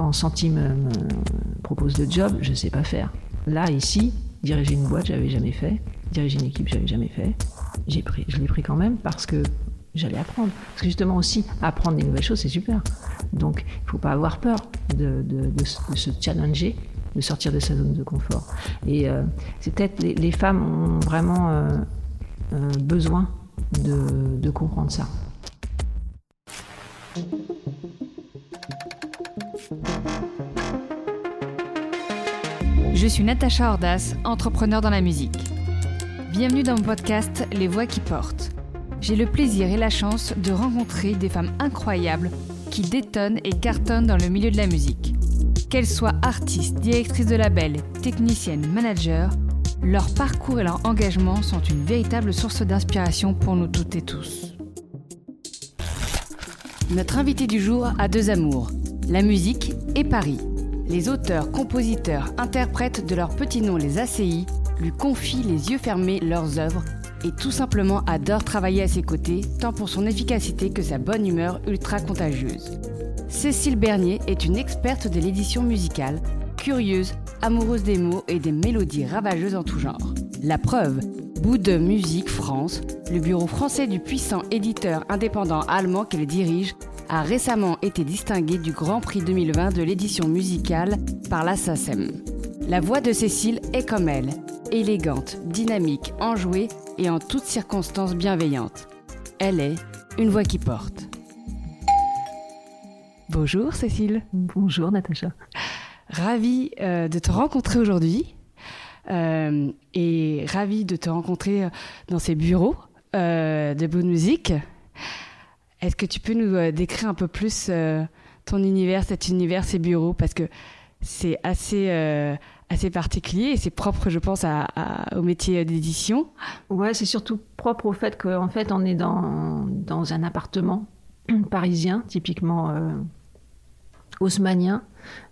quand Santi me, me propose le job, je ne sais pas faire. Là, ici, diriger une boîte, j'avais jamais fait. Diriger une équipe, j'avais jamais fait. J'ai pris, je l'ai pris quand même parce que j'allais apprendre. Parce que justement aussi, apprendre des nouvelles choses, c'est super. Donc, il ne faut pas avoir peur de, de, de, de, se challenger, de sortir de sa zone de confort. Et euh, c'est peut-être les, femmes ont vraiment euh, euh, besoin de, de comprendre ça. Je suis Natacha Ordas, entrepreneur dans la musique. Bienvenue dans mon podcast Les Voix qui portent. J'ai le plaisir et la chance de rencontrer des femmes incroyables qui détonnent et cartonnent dans le milieu de la musique. Qu'elles soient artistes, directrices de label, techniciennes, managers, leur parcours et leur engagement sont une véritable source d'inspiration pour nous toutes et tous. Notre invité du jour a deux amours, la musique et Paris. Les auteurs, compositeurs, interprètes de leur petit nom les ACI lui confient les yeux fermés leurs œuvres et tout simplement adorent travailler à ses côtés, tant pour son efficacité que sa bonne humeur ultra contagieuse. Cécile Bernier est une experte de l'édition musicale, curieuse, amoureuse des mots et des mélodies ravageuses en tout genre. La preuve, Bout de Musique France, le bureau français du puissant éditeur indépendant allemand qu'elle dirige, a récemment été distingué du Grand Prix 2020 de l'édition musicale par la SACEM. La voix de Cécile est comme elle, élégante, dynamique, enjouée et en toutes circonstances bienveillante. Elle est une voix qui porte. Bonjour Cécile. Bonjour Natacha. Ravie euh, de te rencontrer aujourd'hui euh, et ravie de te rencontrer dans ces bureaux euh, de bonne musique. Est-ce que tu peux nous euh, décrire un peu plus euh, ton univers, cet univers, ces bureaux? Parce que c'est assez, euh, assez particulier et c'est propre, je pense, au métier d'édition. Ouais, c'est surtout propre au fait qu'en fait, on est dans, dans un appartement parisien, typiquement euh, haussmanien,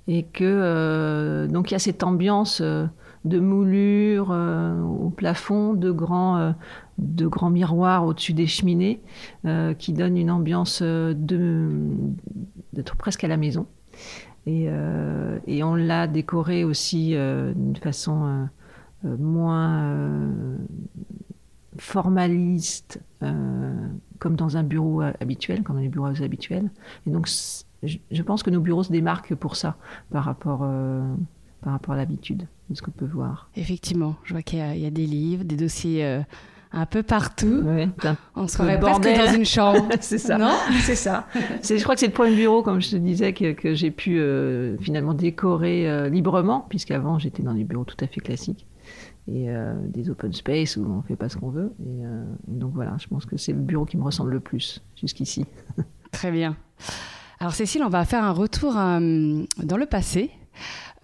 et que donc il y a cette ambiance de moulure euh, au plafond, de grands, de grands miroirs au-dessus des cheminées, qui donne une ambiance d'être presque à la maison. Et, on l'a décoré aussi d'une façon moins formaliste, comme dans un bureau habituel, comme dans les bureaux habituels. Et donc je pense que nos bureaux se démarquent pour ça par rapport, euh, par rapport à l'habitude de ce qu'on peut voir. Effectivement, je vois qu'il y, y, a des livres, des dossiers euh, un peu partout. Ouais, On se croirait presque dans une chambre. c'est ça. Non C'est ça. Je crois que c'est le de bureau, comme je te disais, que, que j'ai pu euh, finalement décorer euh, librement, puisqu'avant j'étais dans des bureaux tout à fait classiques et euh, des open space où on fait pas ce qu'on veut. Et donc voilà, je pense que c'est le bureau qui me ressemble le plus jusqu'ici. Très bien. Alors Cécile, on va faire un retour euh, dans le passé,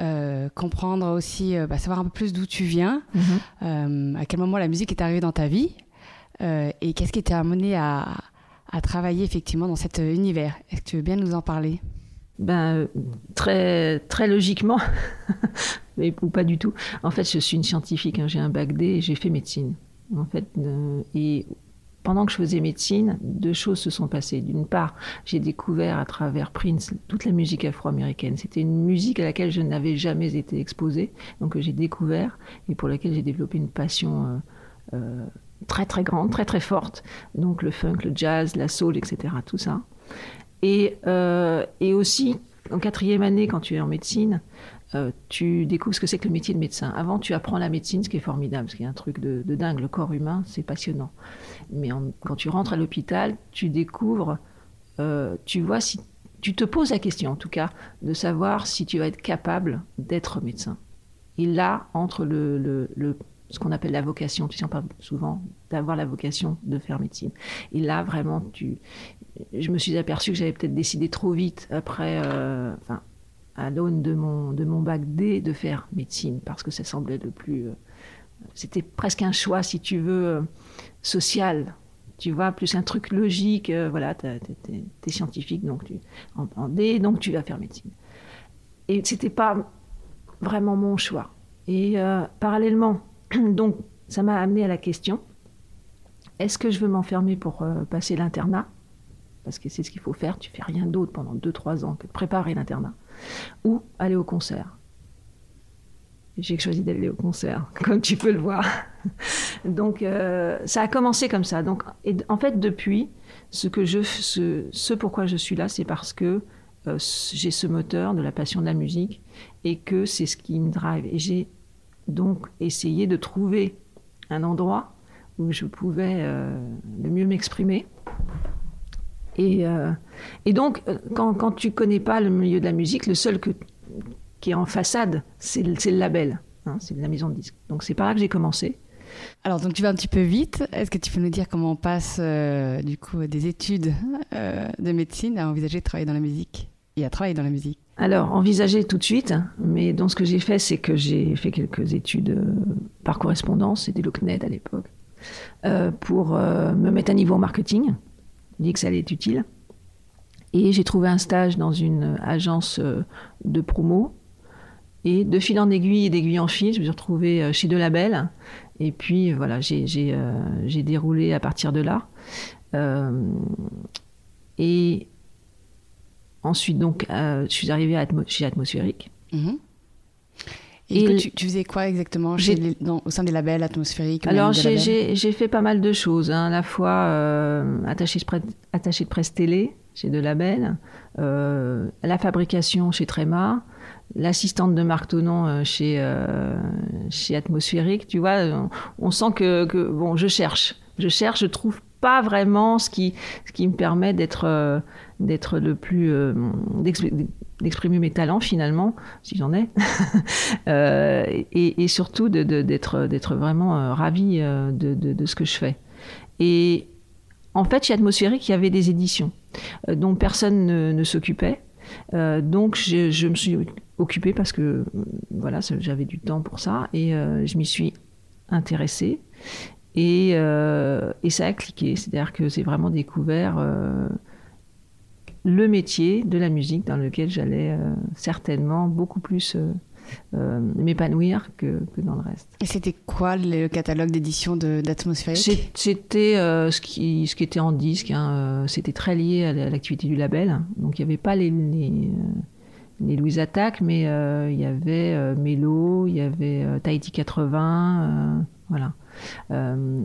euh, comprendre aussi, euh, bah, savoir un peu plus d'où tu viens, mm -hmm. à quel moment la musique est arrivée dans ta vie, euh, et qu'est-ce qui t'a amené à, à, travailler effectivement dans cet univers. Est-ce que tu veux bien nous en parler? Ben, très, très logiquement, mais ou pas du tout. En fait, je suis une scientifique, hein, j'ai un bac D et j'ai fait médecine. En fait, et pendant que je faisais médecine, deux choses se sont passées. D'une part, j'ai découvert à travers Prince toute la musique afro-américaine. C'était une musique à laquelle je n'avais jamais été exposée, donc j'ai découvert et pour laquelle j'ai développé une passion euh, euh, très très grande, très très forte. Donc le funk, le jazz, la soul, etc. Tout ça. Et, euh, aussi, en quatrième année, quand tu es en médecine, euh, tu découvres ce que c'est que le métier de médecin. Avant, tu apprends la médecine, ce qui est formidable, ce qui est un truc de dingue. Le corps humain, c'est passionnant. Mais quand tu rentres à l'hôpital, tu découvres, euh, tu vois si tu te poses la question, en tout cas, de savoir si tu vas être capable d'être médecin. Et là, entre le, ce qu'on appelle la vocation, tu sais, on parle souvent d'avoir la vocation de faire médecine. Et là, vraiment, tu, je me suis aperçu que j'avais peut-être décidé trop vite après, euh, enfin, à l'aune de mon, de mon bac D de faire médecine parce que ça semblait le plus. Euh, c'était presque un choix, si tu veux, euh, social. Tu vois, plus un truc logique. Euh, voilà, tu es, scientifique, donc tu, en, D, donc tu vas faire médecine. Et c'était pas vraiment mon choix. Et euh, parallèlement, donc ça m'a amené à la question est-ce que je veux m'enfermer pour passer l'internat? Parce que c'est ce qu'il faut faire, tu fais rien d'autre pendant 2-3 ans que de préparer l'internat, ou aller au concert. J'ai choisi d'aller au concert, comme tu peux le voir. Donc, euh, ça a commencé comme ça. Donc, en fait, depuis, ce, que je, ce, ce pourquoi je suis là, c'est parce que euh, j'ai ce moteur de la passion de la musique et que c'est ce qui me drive. Et j'ai donc essayé de trouver un endroit où je pouvais euh, le mieux m'exprimer. Et, euh, et donc, quand, quand tu connais pas le milieu de la musique, le seul que, qui est en façade, c'est le, le, label, hein, c'est la maison de disque. Donc c'est par là que j'ai commencé. Alors, donc tu vas un petit peu vite. Est-ce que tu peux nous dire comment on passe euh, du coup des études euh, de médecine à envisager de travailler dans la musique et à travailler dans la musique? Alors, envisager tout de suite, mais donc ce que j'ai fait, c'est que j'ai fait quelques études euh, par correspondance, c'était le CNED à l'époque, pour me mettre à niveau en marketing. Je dis que ça allait être utile. Et j'ai trouvé un stage dans une agence de promo. Et de fil en aiguille et d'aiguille en fil, je me suis retrouvée chez De Label. Et puis voilà, j'ai euh, déroulé à partir de là. Euh, et ensuite, donc, euh, je suis arrivée à Atmo chez Atmosphérique. Mmh. Et, et tu, tu, faisais quoi exactement chez les, dans, au sein des labels atmosphériques Alors j'ai fait pas mal de choses, hein, à la fois euh, attaché, de attaché de presse télé chez De Label, euh, la fabrication chez Tréma, l'assistante de Marc Tonon euh, chez, euh, chez Atmosphérique. Tu vois, on, sent que, que, bon, je cherche, je cherche, je trouve pas vraiment ce qui, ce qui me permet d'être euh, le plus d'exprimer mes talents finalement si j'en ai. Et, surtout d'être d'être vraiment ravi de, de, ce que je fais. Et en fait chez Atmosphérique il y avait des éditions dont personne ne, ne s'occupait euh, donc je, me suis occupée parce que voilà j'avais du temps pour ça et je m'y suis intéressée et, euh, et, ça a cliqué. C'est-à-dire que j'ai vraiment découvert euh, le métier de la musique dans lequel j'allais euh, certainement beaucoup plus euh, euh, m'épanouir que, que, dans le reste. Et c'était quoi le catalogue d'édition d'Atmosphérique C'était ce, qui, ce qui était en disque. Hein, c'était très lié à l'activité du label. Donc il n'y avait pas les, les les Louise Attack, mais euh, il y avait euh, Mélo, il y avait euh, Tahiti 80, voilà.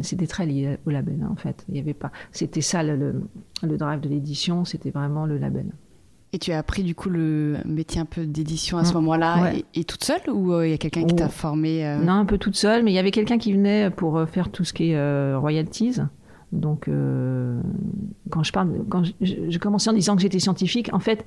c'était très lié au label en fait. Il y avait pas. C'était ça le, le, drive de l'édition, c'était vraiment le label. Et tu as appris du coup le métier un peu d'édition à ce moment-là ouais. et, et, toute seule ou il y a quelqu'un qui t'a oh. formé Non, un peu toute seule, mais il y avait quelqu'un qui venait pour faire tout ce qui est royalties. Donc, euh, quand je parle, quand je, je, commençais en disant que j'étais scientifique, en fait,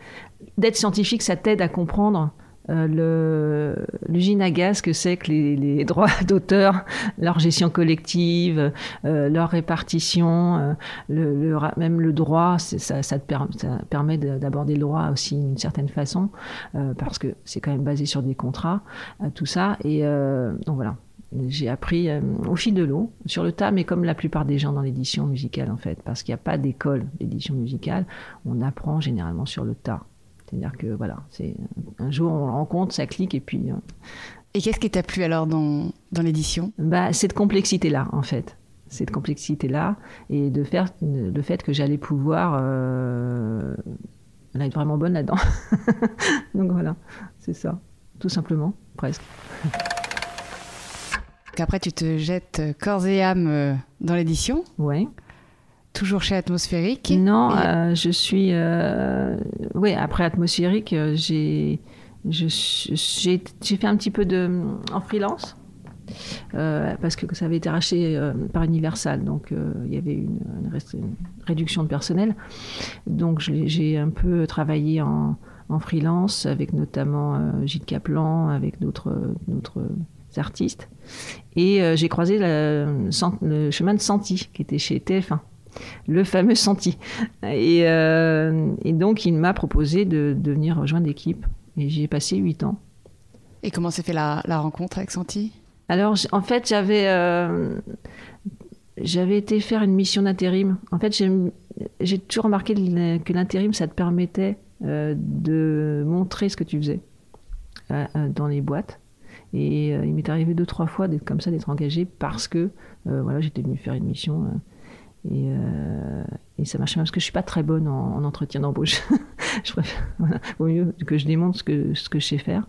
d'être scientifique, ça t'aide à comprendre euh, l'usine à gaz que c'est que les, droits d'auteur, leur gestion collective, euh, leur répartition, euh, le, le, même le droit, ça, permet d'aborder le droit aussi d'une certaine façon, parce que c'est quand même basé sur des contrats, tout ça. Et donc voilà j'ai appris au fil de l'eau, sur le tas, mais comme la plupart des gens dans l'édition musicale en fait, parce qu'il n'y a pas d'école d'édition musicale, on apprend généralement sur le tas. C'est-à-dire que voilà, c'est un jour on le rencontre, ça clique et puis. Euh... Et qu'est-ce qui t'a plu alors dans, dans l'édition? Bah, Cette complexité-là en fait. Cette complexité-là et de faire le fait que j'allais pouvoir euh, être vraiment bonne là-dedans. Donc voilà, c'est ça, tout simplement, presque. Qu'après, tu te jettes corps et âme euh, dans l'édition? Oui. Toujours chez Atmosphérique Non, et... euh, je suis. Euh, oui, après Atmosphérique, euh, j'ai fait un petit peu de en freelance. Euh, parce que ça avait été racheté euh, par Universal, donc euh, il y avait une, une, une, réduction de personnel. Donc j'ai un peu travaillé en, en, freelance avec notamment Gilles Caplan, avec d'autres artistes. Et j'ai croisé la, le chemin de Santi, qui était chez TF1 le fameux Santi. Et, euh, et donc, il m'a proposé de, de, venir rejoindre l'équipe. Et j'y ai passé huit ans. Et comment s'est fait la, la, rencontre avec Santi? Alors, en fait, j'avais euh, j'avais été faire une mission d'intérim. En fait, j'ai toujours remarqué que l'intérim, ça te permettait euh, de montrer ce que tu faisais dans les boîtes. Et il m'est arrivé deux, trois fois d'être comme ça, d'être engagé parce que voilà, j'étais venu faire une mission. Euh, Et, ça marche bien parce que je suis pas très bonne en, entretien d'embauche. je préfère, voilà, au mieux que je démontre ce que, ce que je sais faire.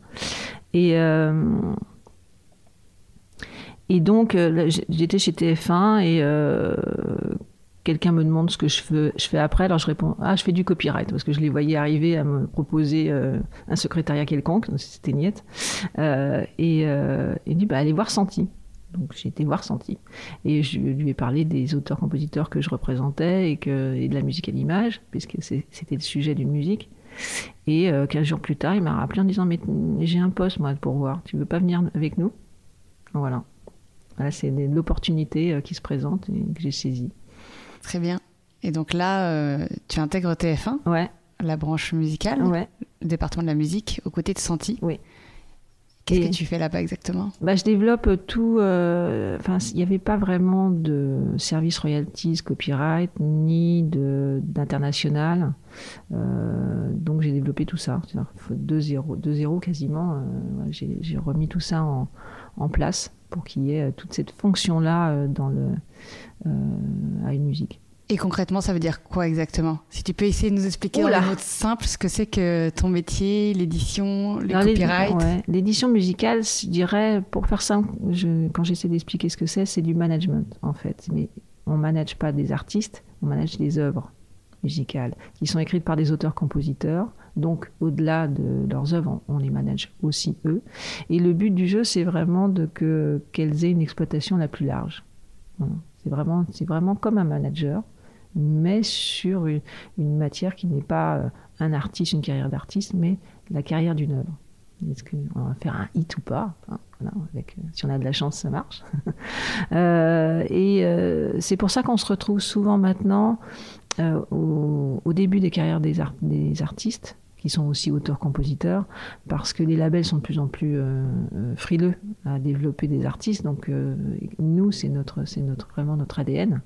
Et, et donc, j'étais chez TF1 et quelqu'un me demande ce que je fais, après, alors je réponds ah je fais du copyright parce que je les voyais arriver à me proposer euh, un secrétariat quelconque, c'était niette, euh, et euh, il dit bah allez voir Santi. Donc j'ai été voir Santi et je lui ai parlé des auteurs-compositeurs que je représentais et, que, et de la musique à l'image puisque c'était le sujet d'une musique. Et 15 jours plus tard, il m'a rappelé en disant mais j'ai un poste moi pour voir, tu veux pas venir avec nous? Voilà. Voilà, c'est l'opportunité qui se présente et que j'ai saisie. Très bien. Et donc là, euh, tu intègres TF1, ouais. la branche musicale, ouais. le département de la musique, aux côtés de Santi? Oui. Qu'est-ce que tu fais là-bas exactement? Bah, Je développe tout. Euh, enfin, il n'y avait pas vraiment de service royalties, copyright, ni d'international. Euh, donc j'ai développé tout ça. De zéro, de zéro quasiment. j'ai remis tout ça en, en place pour qu'il y ait toute cette fonction-là dans le euh, à une musique. Et concrètement, ça veut dire quoi exactement? Si tu peux essayer de nous expliquer Oula. en mots simples ce que c'est que ton métier, l'édition, les copyrights? L'édition musicale, je dirais, pour faire simple, je, quand j'essaie d'expliquer ce que c'est, c'est du management en fait. Mais on manage pas des artistes, on manage des œuvres musicales qui sont écrites par des auteurs-compositeurs. Donc, au-delà de leurs œuvres, on, les manage aussi eux. Et le but du jeu, c'est vraiment de que qu'elles aient une exploitation la plus large. Voilà. C'est vraiment, c'est vraiment comme un manager, mais sur une, matière qui n'est pas euh, un artiste, une carrière d'artiste, mais la carrière d'une œuvre. Est-ce qu'on va faire un hit ou pas avec, euh, Si on a de la chance, ça marche. euh, et c'est pour ça qu'on se retrouve souvent maintenant au, début des carrières des artistes qui sont aussi auteurs-compositeurs, parce que les labels sont de plus en plus euh, euh, frileux à développer des artistes. Donc euh, nous, c'est notre, c'est notre vraiment notre ADN.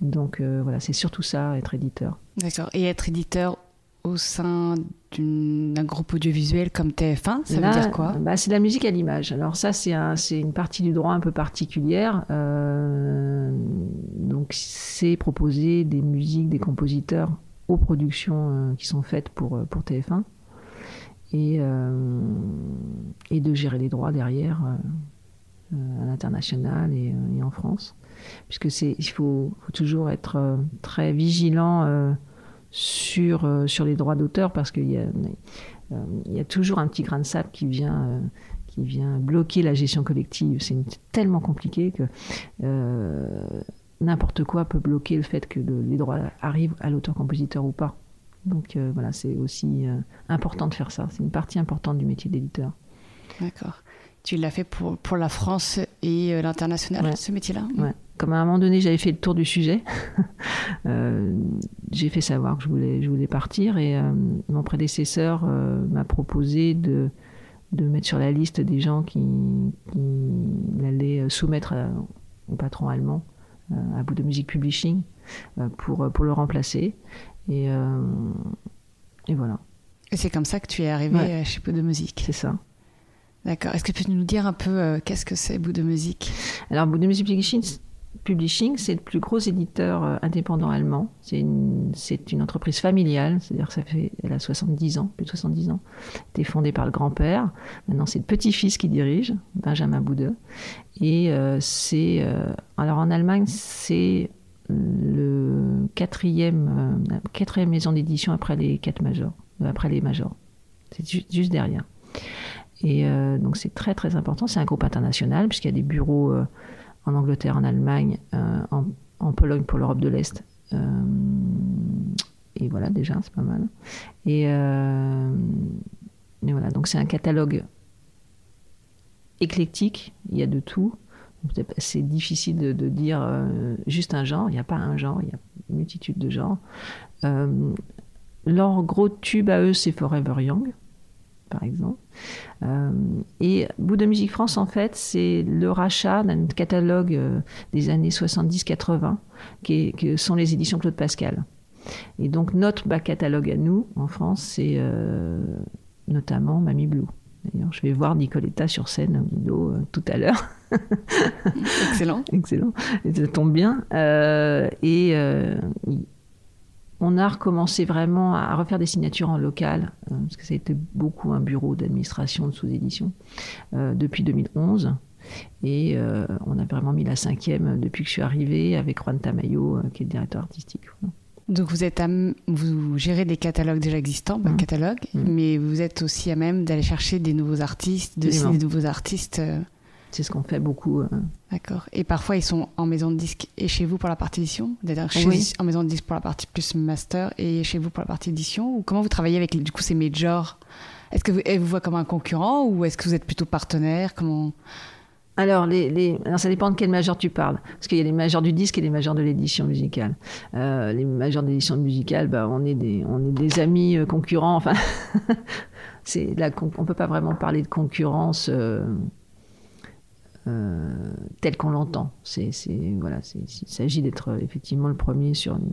Donc voilà, c'est surtout ça, être éditeur. D'accord. Et être éditeur au sein d'un groupe audiovisuel comme TF1, ça veut dire quoi? bah, C'est la musique à l'image. Alors ça, c'est un, une partie du droit un peu particulière. donc c'est proposer des musiques, des compositeurs aux productions euh, qui sont faites pour, euh, pour TF1 et, euh, et de gérer les droits derrière à l'international et, en France. Puisque c'est, il faut, toujours être très vigilant sur, sur les droits d'auteur parce qu'il y a, y a toujours un petit grain de sable qui vient qui vient bloquer la gestion collective. C'est tellement compliqué que n'importe quoi peut bloquer le fait que les droits arrivent à l'auteur-compositeur ou pas. Donc euh, voilà, c'est aussi euh, important de faire ça. C'est une partie importante du métier d'éditeur. D'accord. Tu l'as fait pour, pour la France et euh, l'international, ce métier-là ouais. Comme à un moment donné, j'avais fait le tour du sujet, j'ai fait savoir que je voulais, je voulais partir et mon prédécesseur m'a proposé de, de mettre sur la liste des gens qui, qui allaient soumettre au patron allemand à bout de musique publishing euh, pour, pour le remplacer. Et, euh, et voilà. Et c'est comme ça que tu es arrivé chez Bout de Musique. C'est ça. D'accord. Est-ce que tu peux nous dire un peu qu'est-ce que c'est Bout de Musique? Alors, Bout de Musique Publishing, Publishing, c'est le plus gros éditeur euh, indépendant allemand. C'est une, une entreprise familiale, c'est-à-dire ça fait, elle a 70 ans, plus de 70 ans. été fondée par le grand-père. Maintenant, c'est le petit-fils qui dirige, Benjamin Boude. Et euh, c'est, euh, alors en Allemagne, c'est le quatrième, quatrième maison d'édition après les quatre majors, après les majors. C'est juste derrière. Et donc c'est très très important. C'est un groupe international puisqu'il y a des bureaux en Angleterre, en Allemagne, euh, en, Pologne pour l'Europe de l'Est. Euh, et voilà, déjà, c'est pas mal. Euh, et voilà, donc c'est un catalogue éclectique, il y a de tout. C'est difficile de, dire juste un genre, il n'y a pas un genre, il y a une multitude de genres. leur gros tube à eux, c'est Forever Young par exemple. Euh, et Bout de Musique France, en fait, c'est le rachat d'un catalogue euh, des années 70-80, qui, qui, sont les éditions Claude Pascal. Et donc, notre back catalogue à nous, en France, c'est euh, notamment Mamie Blue. D'ailleurs, je vais voir Nicoletta sur scène au Guido euh, tout à l'heure. Excellent. Excellent. Et ça tombe bien. Euh, et euh, on a recommencé vraiment à refaire des signatures en local, euh, parce que ça a été beaucoup un bureau d'administration de sous-édition euh, depuis 2011. Et euh, on a vraiment mis la cinquième depuis que je suis arrivée avec Juan Tamayo, qui est le directeur artistique. Donc vous êtes à vous gérez des catalogues déjà existants, catalogue, Mhm. mais vous êtes aussi à même d'aller chercher des nouveaux artistes, de signer de nouveaux artistes. C'est ce qu'on fait beaucoup. euh, D'accord. Et parfois ils sont en maison de disque et chez vous pour la partie édition, c'est-à-dire chez- Oui. en maison de disque pour la partie plus master et chez vous pour la partie édition? Ou comment vous travaillez avec du coup ces majors? Est-ce que vous, elles vous voient comme un concurrent ou est-ce que vous êtes plutôt partenaire? Comment? Alors, les, les- alors, ça dépend de quel major tu parles. Parce qu'il y a les majors du disque et les majors de l'édition musicale. Euh, les majors de l'édition musicale, bah, on, est des, on est des amis euh, concurrents. Enfin, c'est on ne peut pas vraiment parler de concurrence euh, euh, telle qu'on l'entend. C'est, voilà, il s'agit d'être effectivement le premier sur une-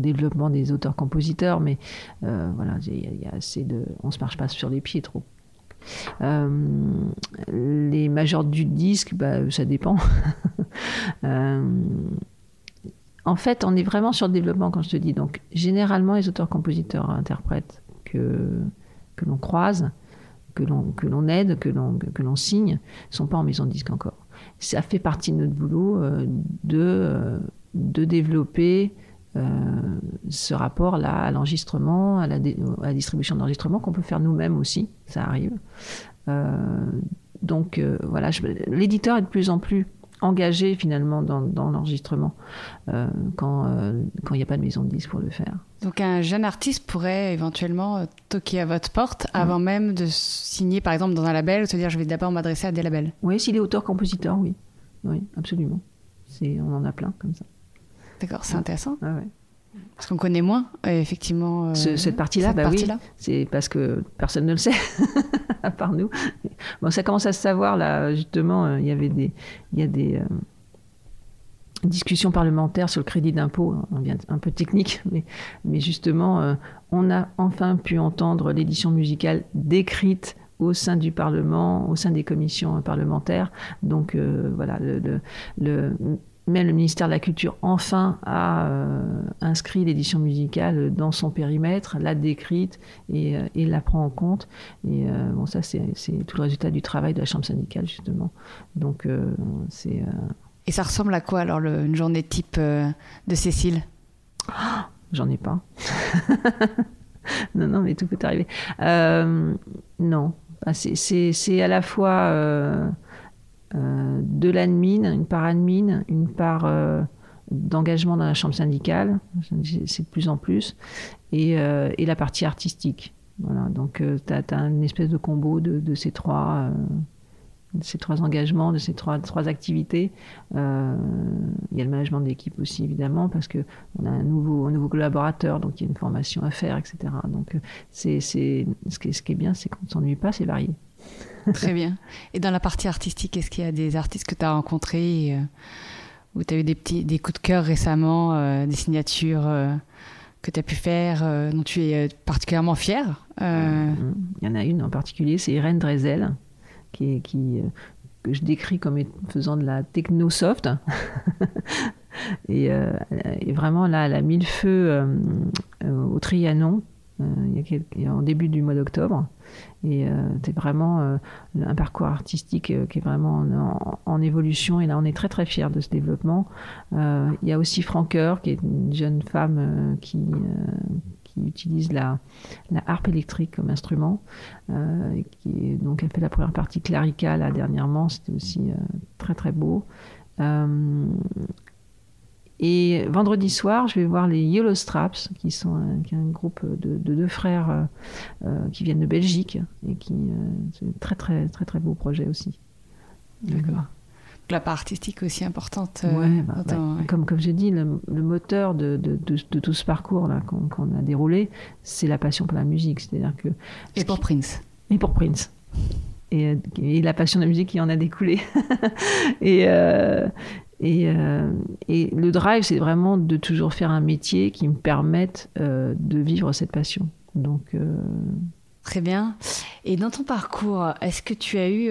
développement des auteurs-compositeurs, mais euh, voilà, il y, a- assez de, on se marche pas sur les pieds trop. Euh, les majors du disque, bah, ça dépend. Euh, en fait, on est vraiment sur le développement quand je te dis. Donc, généralement, les auteurs-compositeurs interprètes que, que l'on croise, que l'on, aide, que l'on, que l'on signe, sont pas en maison de disque encore. Ça fait partie de notre boulot euh, de, euh, de développer euh, ce rapport-là à l'enregistrement, à la, distribution d'enregistrement qu'on peut faire nous-mêmes aussi, ça arrive. Donc voilà, l'éditeur est de plus en plus engagé finalement dans, dans l'enregistrement euh, quand euh, quand il n'y a pas de maison de disque pour le faire. Donc un jeune artiste pourrait éventuellement euh, toquer à votre porte avant même de signer par exemple dans un label ou se dire je vais d'abord m'adresser à des labels? Oui, s'il est auteur-compositeur, oui, oui, absolument. On en a plein comme ça. D'accord, c'est Ouais. intéressant ouais. Parce qu'on connaît moins euh, effectivement euh, Ce- cette partie-là, bah oui. partie-là. C'est parce que personne ne le sait, à part nous. Bon, ça commence à se savoir là. Justement, euh, il y avait des, il y a des euh, discussions parlementaires sur le crédit d'impôt. On vient un peu technique, mais, mais justement, euh, on a enfin pu entendre l'édition musicale décrite au sein du Parlement, au sein des commissions parlementaires. Donc voilà, le, le, le- même le ministère de la Culture enfin a euh, inscrit l'édition musicale dans son périmètre, l'a décrite et, euh, et la prend en compte. Et euh, bon, ça c'est tout le résultat du travail de la chambre syndicale justement. Donc euh, c'est Et ça ressemble à quoi alors le- une journée type de Cécile? J'en ai pas. non, non, mais tout peut arriver. Non. Ah, c'est- à la fois de l'admin, une part admin, une part euh, d'engagement dans la chambre syndicale, c'est de plus en plus, et, euh, et la partie artistique. Voilà, donc tu as, une espèce de combo de, ces trois. euh, ces trois engagements, de ces trois, activités. Euh, il y a le management d'équipe aussi, évidemment, parce que on a un nouveau, collaborateur, donc il y a une formation à faire, etc. Donc, euh, c'est, ce qui est bien, c'est qu'on ne s'ennuie pas, c'est varié. Très bien. Et dans la partie artistique, est-ce qu'il y a des artistes que tu as rencontrés euh, où tu as eu des, petits, des coups de cœur récemment, euh, des signatures euh, que tu as pu faire, dont tu es particulièrement fier Il y en a une en particulier, c'est Irène Drezel, qui, que je décris comme faisant de la techno soft. et, et, vraiment, là, elle a mis le feu au Trianon en début du mois d'octobre. Et euh, c'est vraiment euh, un parcours artistique euh, qui est vraiment en, évolution. Et là, on est très très fiers de ce développement. Euh, il y a aussi Franqueur, qui est une jeune femme euh, qui, utilise la, harpe électrique comme instrument. Euh, qui, donc, elle fait la première partie Clarica là dernièrement. C'était aussi euh, très très beau. Euh, et vendredi soir, je vais voir les Yellow Straps, qui sont un, qui un groupe de, de, deux frères euh, euh, qui viennent de Belgique et qui euh, c'est un très très très très beau projet aussi. D'accord. La part artistique aussi importante. Ouais, bah, bah, ouais. Comme comme j'ai dit, le, le, moteur de, de, de, tout ce parcours là qu'on qu a déroulé, c'est la passion pour la musique, c'est-à-dire que et pour Prince. Et pour Prince. Et, et, la passion de la musique qui en a découlé. et euh, et, euh, et, le drive, c'est vraiment de toujours faire un métier qui me permette euh, de vivre cette passion. Donc, euh, Très bien. Et dans ton parcours, est-ce que tu as eu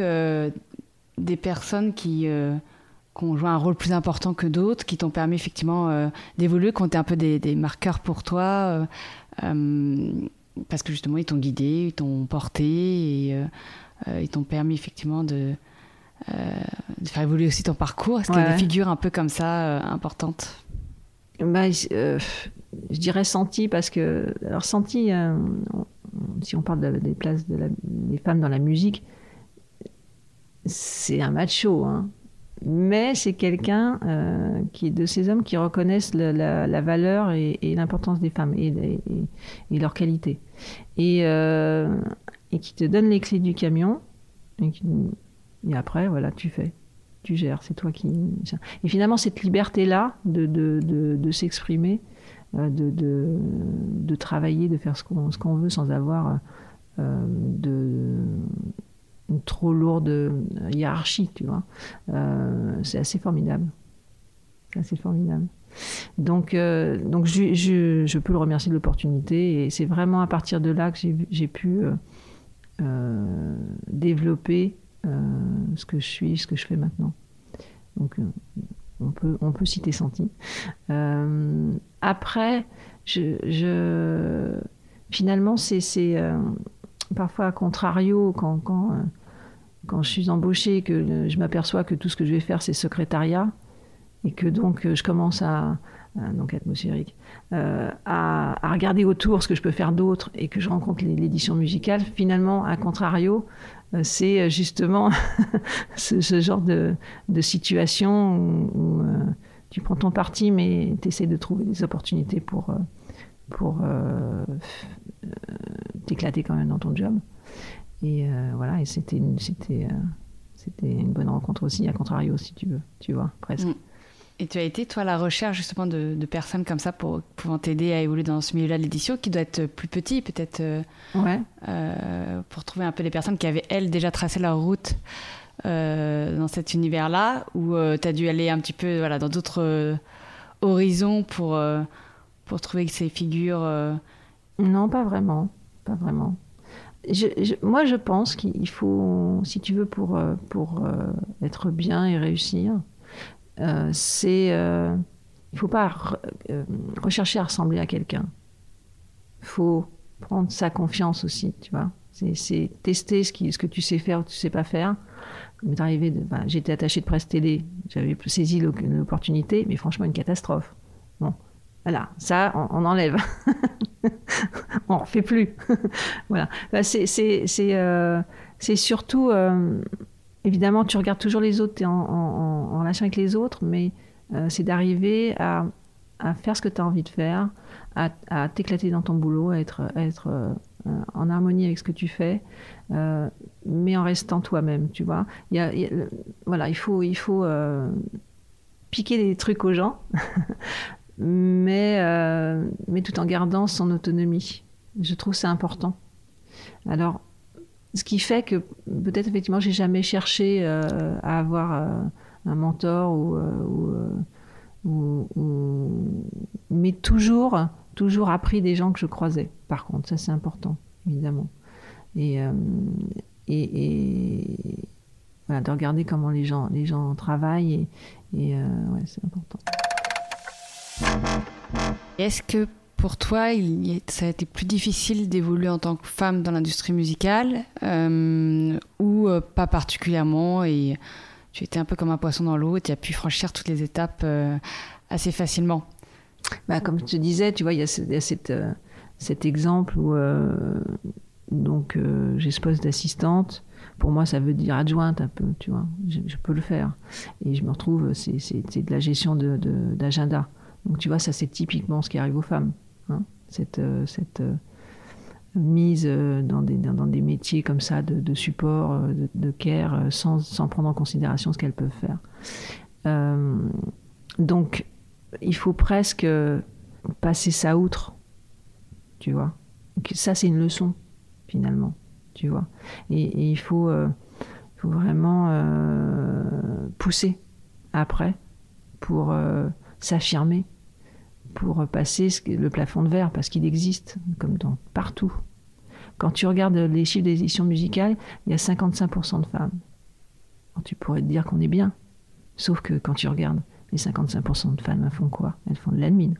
des personnes qui, qui, ont joué un rôle plus important que d'autres, qui t'ont permis effectivement d'évoluer, qui ont été un peu des, des marqueurs pour toi Parce que justement, ils t'ont guidé, ils t'ont porté et ils t'ont permis effectivement de, de, faire évoluer aussi ton parcours. Est-ce qu'il y a des figures un peu comme ça importantes? Bah, je dirais senti parce que alors senti si on parle des places des femmes dans la musique, c'est un macho, hein. mais c'est quelqu'un euh, qui est de ces hommes qui reconnaissent la, valeur et, l'importance des femmes et, et, leur qualité. Euh, et, qui te donne les clés du camion. Et, après, voilà, tu fais. Tu gères, c'est toi qui. Et finalement, cette liberté-là de, de s'exprimer, euh, de, de, travailler, de faire ce qu'on veut sans avoir euh, de une trop lourde hiérarchie, tu vois. Euh, c'est assez formidable. C'est assez formidable. Donc, donc je, je, je, peux le remercier de l'opportunité et c'est vraiment à partir de là que j'ai pu développer ce que je suis, ce que je fais maintenant. Donc, on peut, on peut citer Santi. Euh, après, je, finalement, c'est euh, parfois à contrario quand, quand, euh, quand je suis embauchée que je m'aperçois que tout ce que je vais faire, c'est secrétariat et que donc je commence à, donc atmosphérique, à, regarder autour ce que je peux faire d'autre et que je rencontre l'édition musicale, finalement, à contrario, euh, c'est euh, justement ce, genre de, situation où, euh, tu prends ton parti, mais tu essaies de trouver des opportunités pour, pour t'éclater quand même dans ton job. Et voilà, et c'était une, une bonne rencontre aussi, à contrario, si tu veux, tu vois, presque. Mm. Et tu as été, toi, à la recherche justement de, personnes comme ça pour pouvant t'aider à évoluer dans ce milieu-là de l'édition, qui doit être plus petit, peut-être, euh, ouais. euh, pour trouver un peu des personnes qui avaient, elles, déjà tracé leur route euh, dans cet univers-là, ou euh, tu as dû aller un petit peu voilà, dans d'autres horizons pour, pour trouver ces figures Non, pas vraiment. Pas vraiment. moi, je pense qu'il faut, si tu veux, pour, pour être bien et réussir, euh, c'est euh, il faut pas euh, rechercher à ressembler à quelqu'un. Il faut prendre sa confiance aussi, tu vois. C'est tester ce, que tu sais faire ou tu sais pas faire. J'étais attaché de presse télé, j'avais saisi l'opportunité, mais franchement une catastrophe. Bon, voilà, ça on, enlève, on ne fait plus. voilà, ben, c'est surtout évidemment, tu regardes toujours les autres, tu es en, relation avec les autres, mais euh, c'est d'arriver à, faire ce que tu as envie de faire, à, t'éclater dans ton boulot, à être, euh, en harmonie avec ce que tu fais, euh, mais en restant toi-même, tu vois. Il voilà, il faut, il faut piquer des trucs aux gens, mais, mais tout en gardant son autonomie. Je trouve c'est important. Alors, ce qui fait que peut-être effectivement j'ai jamais cherché euh, à avoir euh, un mentor ou, euh, mais toujours toujours appris des gens que je croisais. Par contre, ça c'est important évidemment. Et, et, voilà, de regarder comment les gens les gens travaillent et, et ouais, c'est important. Est-ce que pour toi, il, ça a été plus difficile d'évoluer en tant que femme dans l'industrie musicale euh, ou euh, pas particulièrement et tu étais un peu comme un poisson dans l'eau et tu as pu franchir toutes les étapes euh, assez facilement bah, Comme je te disais, tu vois, il y a, cet exemple où donc j'ai ce d'assistante. Pour moi, ça veut dire adjointe un peu, tu vois. Je, peux le faire. Et je me retrouve, c'est de la gestion d'agenda. Donc tu vois, ça c'est typiquement ce qui arrive aux femmes. Hein, cette, euh, euh, mise euh, dans des, métiers comme ça de, support, de, care, sans, sans, prendre en considération ce qu'elles peuvent faire. donc, il faut presque passer ça outre, tu vois. ça, c'est une leçon, finalement, tu vois. Et, il faut vraiment pousser après pour s'affirmer pour passer le plafond de verre, parce qu'il existe, comme dans partout. quand tu regardes les chiffres des éditions musicales, il y a 55% de femmes. tu pourrais te dire qu'on est bien. Sauf que quand tu regardes, les 55% de femmes font quoi? Elles font de l'admin.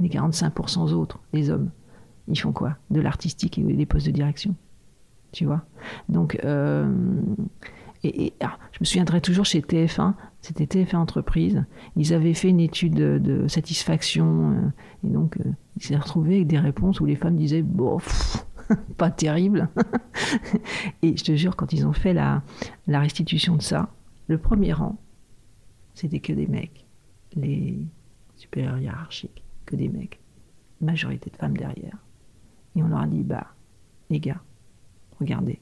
Les 45% autres, les hommes, ils font quoi? De l'artistique et des postes de direction. Tu vois? Donc, euh, et, ah, je me souviendrai toujours chez TF1, c'était TF1 Entreprise, ils avaient fait une étude de, satisfaction, euh, et donc euh, ils s'est retrouvés avec des réponses où les femmes disaient bon, pas terrible. et je te jure, quand ils ont fait la, la restitution de ça, le premier rang, c'était que des mecs, les supérieurs hiérarchiques, que des mecs, majorité de femmes derrière. Et on leur a dit bah, les gars, regardez.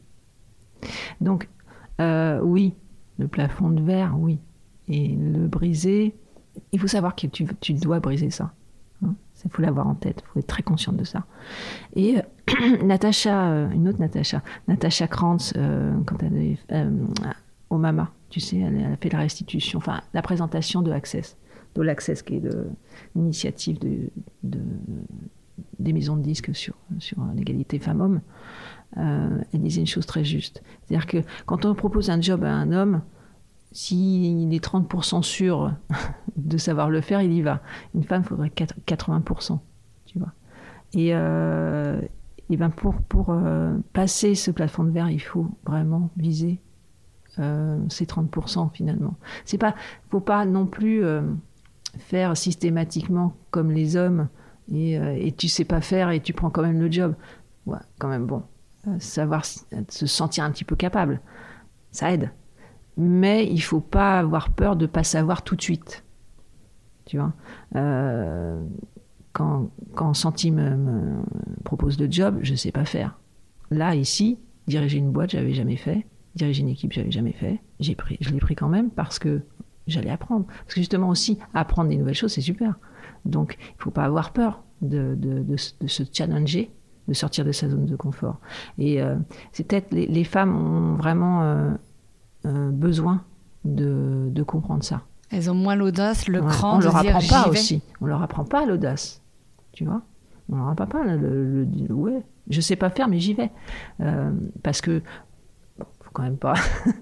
Donc, euh, oui, le plafond de verre, oui. Et le briser, il faut savoir que tu, tu dois briser ça. Il hein. faut l'avoir en tête, il faut être très consciente de ça. Et euh, Natacha, euh, une autre Natacha, Natacha Krantz, quand elle est au Mama, tu sais, elle, a fait la restitution, enfin la présentation de Access, de l'Access qui est l'initiative de, de, des maisons de disques sur, sur l'égalité femmes-hommes. Euh, elle disait une chose très juste. C'est-à-dire que quand on propose un job à un homme, s'il est 30% sûr de savoir le faire, il y va. Une femme, il faudrait 80%, tu vois. Et, euh, et ben pour, pour euh, passer ce plafond de verre, il faut vraiment viser ces 30% finalement. C'est pas, faut pas non plus faire systématiquement comme les hommes et, et tu sais pas faire et tu prends quand même le job. Ouais, quand même bon savoir se sentir un petit peu capable. Ça aide. Mais il faut pas avoir peur de pas savoir tout de suite. Tu vois euh, quand, quand Santi me, propose le job, je sais pas faire. Là, ici, diriger une boîte, j'avais jamais fait. Diriger une équipe, j'avais jamais fait. J'ai pris, je l'ai pris quand même parce que j'allais apprendre. Parce que justement aussi, apprendre des nouvelles choses, c'est super. Donc, il faut pas avoir peur de, de se challenger de sortir de sa zone de confort. Et euh, c'est peut-être les, les, femmes ont vraiment euh, euh, besoin de, de, comprendre ça. Elles ont moins l'audace, le cran. On de leur dire, apprend pas aussi. On leur apprend pas l'audace, tu vois. On leur apprend pas le, le, ouais. Je sais pas faire, mais j'y vais parce que bon, faut quand même pas.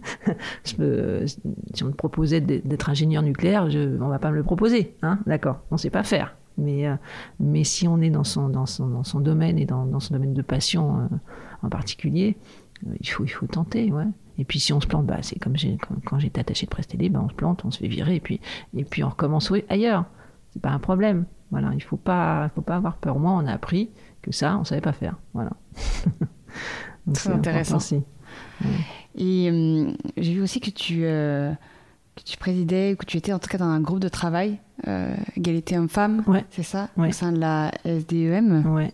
peux, si on me proposait d'être ingénieur nucléaire, je, on va pas me le proposer, hein D'accord. On sait pas faire. Mais, euh, mais si on est dans son, dans son, dans son domaine et dans, dans son domaine de passion euh, en particulier, euh, il, faut, il faut tenter. Ouais. Et puis si on se plante, bah, c'est comme, quand, quand j'étais attaché de presse télé, bah, on se plante, on se fait virer et puis, et puis on recommence ailleurs. C'est pas un problème. Voilà, il faut pas, faut pas avoir peur. Moi, on a appris que ça, on savait pas faire. Voilà. c'est intéressant. Aussi. Et j'ai vu aussi que tu que tu présidais, que tu étais en tout cas dans un groupe de travail, égalité homme-femme, c'est ça, au sein de la SDEM. Ouais.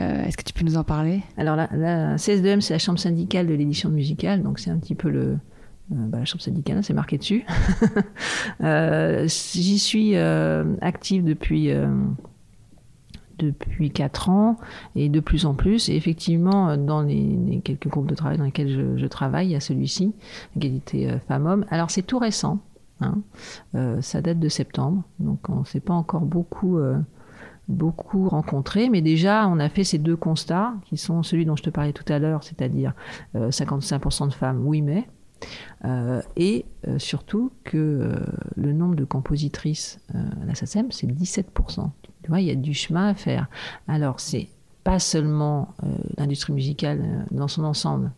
Euh, est-ce que tu peux nous en parler? Alors la, la CSDM, c'est la chambre syndicale de l'édition musicale, donc c'est un petit peu le, euh, bah, la chambre syndicale, c'est marqué dessus. J'y suis active depuis depuis quatre ans et de plus en plus. Et effectivement, dans les, quelques groupes de travail dans lesquels je, travaille, il y a celui-ci, égalité euh, femmes-hommes. Alors c'est tout récent, hein. euh, ça date de septembre, donc on ne s'est pas encore beaucoup euh, beaucoup rencontré, mais déjà on a fait ces deux constats qui sont celui dont je te parlais tout à l'heure, c'est-à-dire 55% de femmes, oui mais, et surtout que le nombre de compositrices à la SACEM, c'est 17%. Tu vois, il y a du chemin à faire. Alors, c'est pas seulement euh, l'industrie musicale euh, dans son ensemble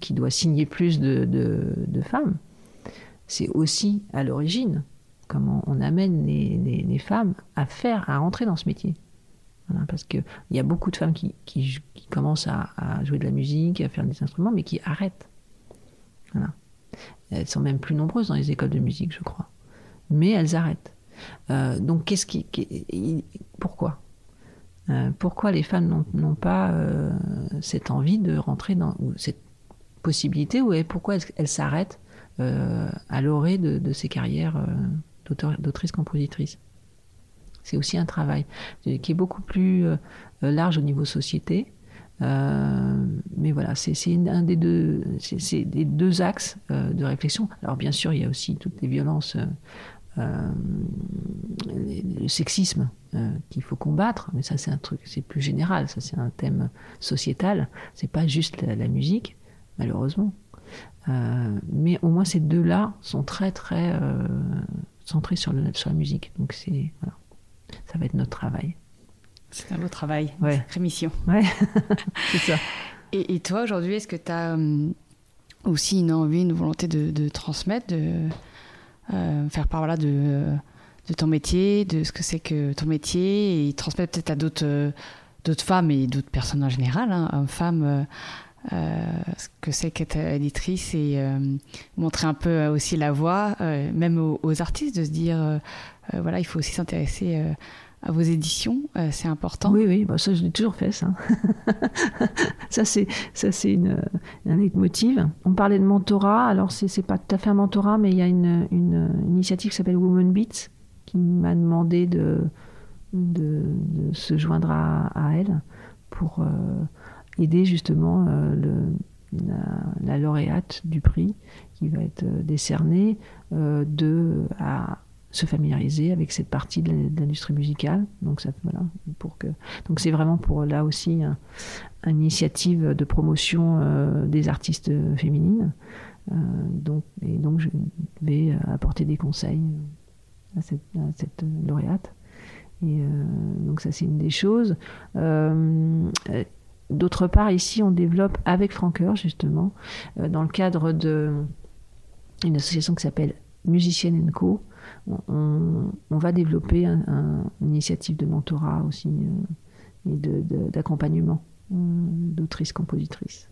qui doit signer plus de, femmes, c'est aussi à l'origine comment on amène les, femmes à faire, à rentrer dans ce métier. Parce qu'il y a beaucoup de femmes qui, commencent à, jouer de la musique, à faire des instruments, mais qui arrêtent. Elles sont même plus nombreuses dans les écoles de musique, je crois. Mais elles arrêtent. Euh, donc, qu'est-ce qui, pourquoi? Euh, Pourquoi les femmes n'ont pas euh, cette envie de rentrer dans cette possibilité ou pourquoi elles s'arrêtent à l'orée de, ces carrières d'autrice-compositrice C'est aussi un travail qui est beaucoup plus large au niveau société. mais voilà, c'est un des deux, des deux axes de réflexion. Alors bien sûr, il y a aussi toutes les violences le sexisme qu'il faut combattre, mais ça c'est un truc, c'est plus général, ça c'est un thème sociétal, c'est pas juste la, musique, malheureusement. Mais au moins ces deux-là sont très très centrés sur, le, sur la musique. Donc c'est voilà, ça va être notre travail. C'est un beau travail, ouais. sacrée mission. Ouais, c'est ça. Et, toi, aujourd'hui, est-ce que tu as euh, aussi une envie, une volonté de, transmettre, de euh, faire part voilà, de, de ton métier, de ce que c'est que ton métier, et transmettre peut-être à d'autres d'autres femmes et d'autres personnes en général, hein, hommes, femmes, euh, ce que c'est qu'être éditrice et montrer un peu aussi la voix, même aux, artistes, de se dire, voilà, il faut aussi s'intéresser à vos éditions, euh, c'est important. Oui, oui, bah ça je l'ai toujours fait, ça. ça c'est ça c'est une, un leitmotiv. On parlait de mentorat, alors c'est c'est pas tout à fait un mentorat, mais il y a une, une, initiative qui s'appelle Woman Beats qui m'a demandé de, de, se joindre à, elle pour euh, aider justement euh, le, la, lauréate du prix qui va être décerné de à se familiariser avec cette partie de l'industrie musicale. Donc ça, voilà, pour que donc c'est vraiment pour là aussi une initiative de promotion euh, des artistes féminines. Euh, donc et donc je vais apporter des conseils à cette, lauréate. Et euh, donc ça c'est une des choses. D'autre part, ici, on développe avec Francoeur, justement, dans le cadre d'une association qui s'appelle Musicienne Co, on, va développer une initiative de mentorat aussi euh, et d'accompagnement de, euh, d'autrices compositrices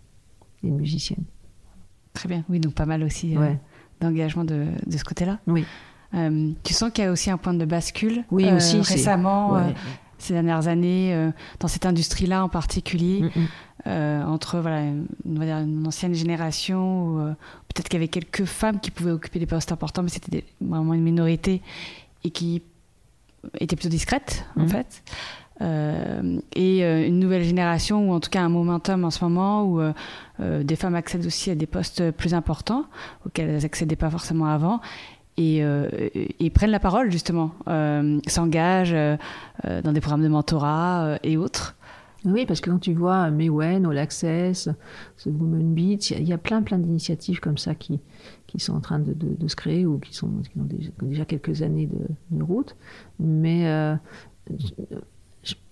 et de musiciennes. Très bien, oui, donc pas mal aussi euh, d'engagement de, ce côté-là. Oui. tu ssens qu'il y a aussi un point de bascule oui, aussi, récemment, ces dernières années, dans cette industrie-là en particulier. Mm, mm. Euh, entre voilà, une, ancienne génération, euh, peut-être qu'il y avait quelques femmes qui pouvaient occuper des postes importants, mais c'était vraiment une minorité et qui étaient plutôt discrètes, en mhm. fait. Euh, et une nouvelle génération, ou en tout cas un momentum en ce moment, où des femmes accèdent aussi à des postes plus importants, auxquels elles n'accédaient pas forcément avant. Et, et, prennent la parole justement, s'engagent dans des programmes de mentorat et autres. Oui, parce que quand tu vois Mewen, All Access, ce Women Beach, il y, a plein plein d'initiatives comme ça qui, qui sont en train de, se créer ou qui, sont, qui ont déjà, quelques années de, route. Mais euh,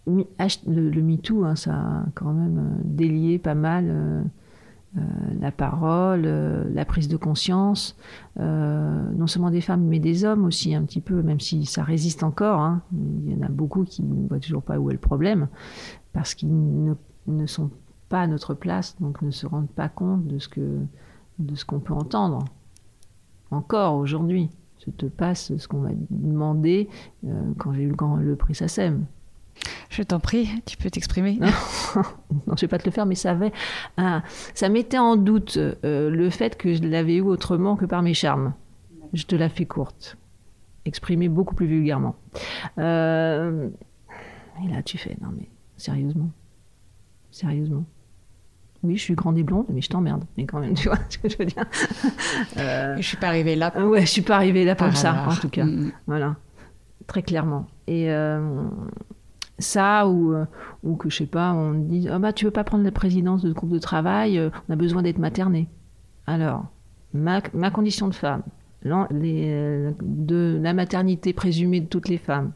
le, MeToo, hein, ça a quand même euh, délié pas mal euh, la parole, la prise de conscience, non seulement des femmes, mais des hommes aussi un petit peu, même si ça résiste encore. Hein. Il y en a beaucoup qui ne voient toujours pas où est le problème parce qu'ils ne, sont pas à notre place, donc ne se rendent pas compte de ce que de ce qu'on peut entendre. Encore aujourd'hui, je te passe ce qu'on m'a demandé euh, quand j'ai eu le, le prix SACEM. Je t'en prie, tu peux t'exprimer. Non, je ne vais pas te le faire, mais ça avait ça mettait en doute euh, le fait que je l'avais eu autrement que par mes charmes. Je te la fais courte, exprimée beaucoup plus vulgairement. Euh, et là, tu fais, non mais Sérieusement. Sérieusement. Oui, je suis grande et blonde, mais je t'emmerde. Mais quand même, tu vois ce que je veux dire. Euh, je suis pas arrivée là. Ouais, je suis pas arrivée là pour ça, en tout cas. Mm. Voilà, très clairement. Et euh, ça, ou, euh, ou que je sais pas, on dit ah bah tu veux pas prendre la présidence de groupe de travail, on a besoin d'être materné. Alors, ma, ma condition de femme, les, de la maternité présumée de toutes les femmes,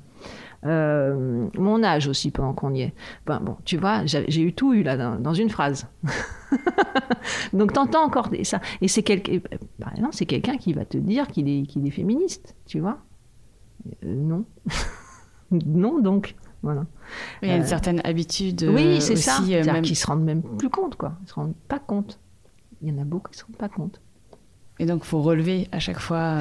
euh, mon âge aussi pendant qu'on y est. Ben, bon, tu vois, j'ai eu tout eu là dans, une phrase. Donc t'entends encore ça. Et c'est quelqu'un, par c'est quelqu'un qui va te dire qu'il est, qu'il est féministe, tu vois? Euh, non. non, donc. Voilà. Il y a une euh, certaine habitude. Oui, c'est ça. Même... Qui se rendent même plus compte, quoi. Ils se rendent pas compte. Il y en a beaucoup qui se rendent pas compte. Et donc, faut relever à chaque fois. Euh,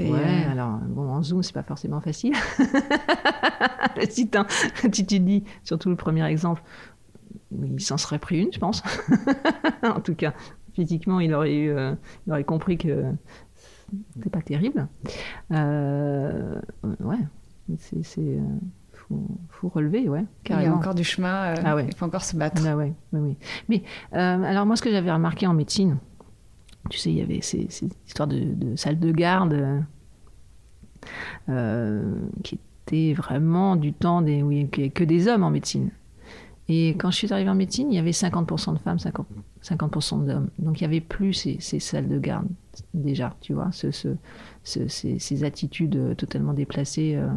ouais, euh, alors, bon, en Zoom, c'est pas forcément facile. si, tu te dis, surtout le premier exemple, il s'en serait pris une, je pense. en tout cas, physiquement, il aurait, eu, euh, il aurait compris que c'est pas terrible. Euh, ouais, c'est. Faut, faut, relever, ouais. Carrément. Il y a encore du chemin, ah ouais. il faut encore se battre. Ah ouais, oui, oui. Mais alors, moi, ce que j'avais remarqué en médecine, tu sais, il y avait ces, histoires de, salle de garde. qui était vraiment du temps des, où il n'y avait que des hommes en médecine. Et quand je suis arrivée en médecine, il y avait 50% de femmes, 50%, 50 d'hommes. Donc il n'y avait plus ces, ces, salles de garde, déjà, tu vois, ce, ce, ces, ces, attitudes totalement déplacées euh, euh,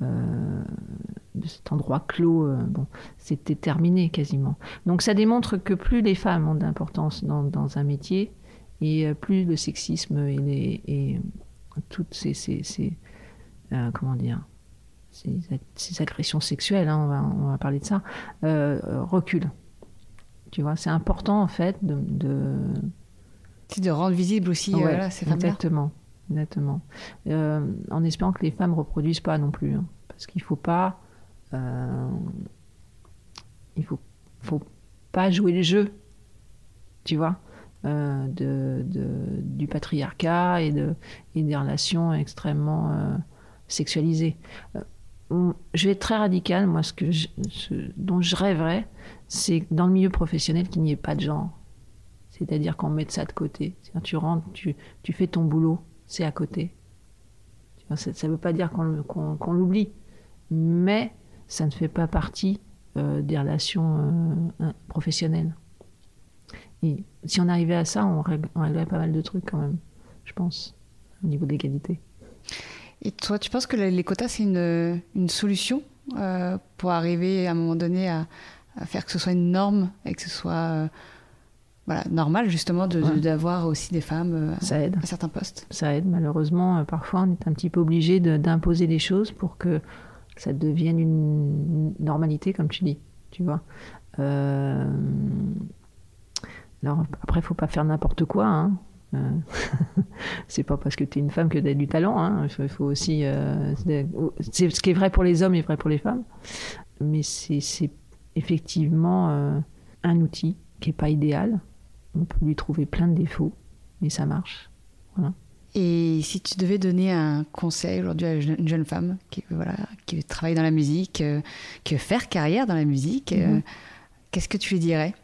de cet endroit clos. Euh, bon, c'était terminé quasiment. Donc ça démontre que plus les femmes ont d'importance dans, dans, un métier, et plus le sexisme et, les, et toutes ces, ces, ces comment dire, ces, agressions sexuelles, hein, on, va, on, va, parler de ça, euh, reculent. Tu vois, c'est important en fait de. de... de rendre visible aussi euh, ces femmes Exactement, exactement. Euh, en espérant que les femmes reproduisent pas non plus, hein, parce qu'il faut pas, il faut, faut pas jouer le jeu, tu vois. de, de, du patriarcat et, de, et des relations extrêmement sexualisées je vais être très radicale. Moi, ce, que dont je rêverais, c'est dans le milieu professionnel qu'il n'y ait pas de genre. C'est-à-dire qu'on mette ça de côté. Tu rentres, tu, tu, fais ton boulot, c'est à côté. Ça ne veut pas dire qu'on l'oublie, mais ça ne fait pas partie euh, des relations euh, professionnelles. Si on arrivait à ça, on, on réglerait pas mal de trucs quand même, je pense, au niveau de l'égalité. Et toi, tu penses que les quotas, c'est une, solution euh, pour arriver à un moment donné à, faire que ce soit une norme et que ce soit voilà, normal justement d'avoir aussi des femmes euh, Ça aide. à certains postes Ça aide. Malheureusement, parfois, on est un petit peu obligé d'imposer des choses pour que ça devienne une normalité, comme tu dis. Tu vois. Alors après, il faut pas faire n'importe quoi. Hein. Euh, c'est pas parce que tu es une femme que tu as du talent. Hein. Il faut aussi. Euh, ce qui est vrai pour les hommes est vrai pour les femmes. Mais c'est effectivement euh, un outil qui est pas idéal. On peut lui trouver plein de défauts, mais ça marche. Voilà. Et si tu devais donner un conseil aujourd'hui à une jeune femme qui, voilà, qui travaille dans la musique, qui veut faire carrière dans la musique, mm-hmm. qu'est-ce que tu lui dirais?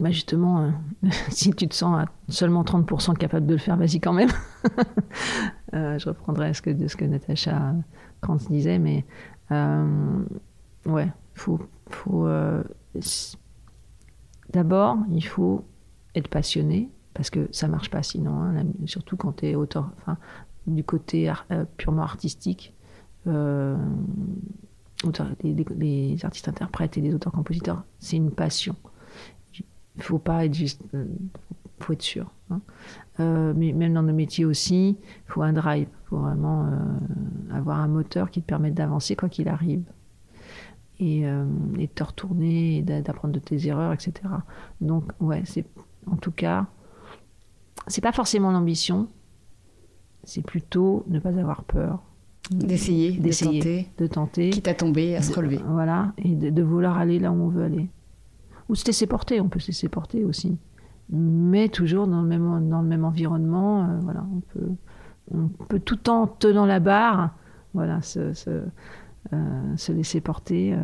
Bah justement, euh, si tu te sens à seulement 30% capable de le faire, vas-y quand même. euh, je reprendrai ce que, ce que Natacha Krantz disait, mais euh, ouais, faut, faut euh, d'abord, il faut être passionné, parce que ça marche pas sinon, hein, surtout quand tu es auteur, enfin, du côté purement artistique. les, les artistes interprètes et les auteurs-compositeurs, c'est une passion. Il faut pas être juste. Euh, faut être sûr. Hein. Euh, mais même dans nos métiers aussi, il faut un drive. Il faut vraiment euh, avoir un moteur qui te permette d'avancer quoi qu'il arrive. Et, et, de te retourner, et d'apprendre de tes erreurs, etc. Donc, ouais, c'est en tout cas, c'est pas forcément l'ambition, c'est plutôt ne pas avoir peur. D'essayer, de tenter. De tenter. Quitte à tomber, à se relever. Voilà, et de, de, vouloir aller là où on veut aller ou se laisser porter, on peut se laisser porter aussi. Mais toujours dans le même, dans le même environnement, euh, voilà, on peut, on peut tout en tenant la barre, voilà, se, se, euh, se laisser porter. Euh,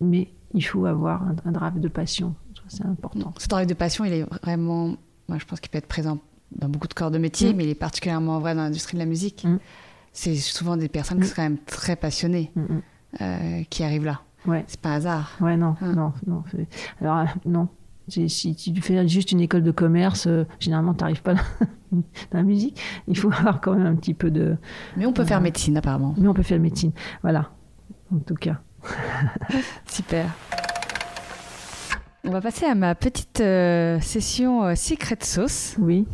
mais il faut avoir un, un de passion, c'est important. Ce drive de passion, il est vraiment, moi je pense qu'il peut être présent dans beaucoup de corps de métier, mm. mais il est particulièrement vrai dans l'industrie de la musique. Mm. C'est souvent des personnes qui mm. sont quand même très passionnées qui arrivent là. Ouais. C'est pas hasard. Ouais, non, hein. non, non. Alors, euh, non. Si, tu fais juste une école de commerce, euh, généralement, tu n'arrives pas dans la musique. Il faut avoir quand même un petit peu de. Mais on peut faire médecine, apparemment. Mais on peut faire médecine. Voilà. En tout cas. Super. On va passer à ma petite euh, session Secret Sauce. Oui.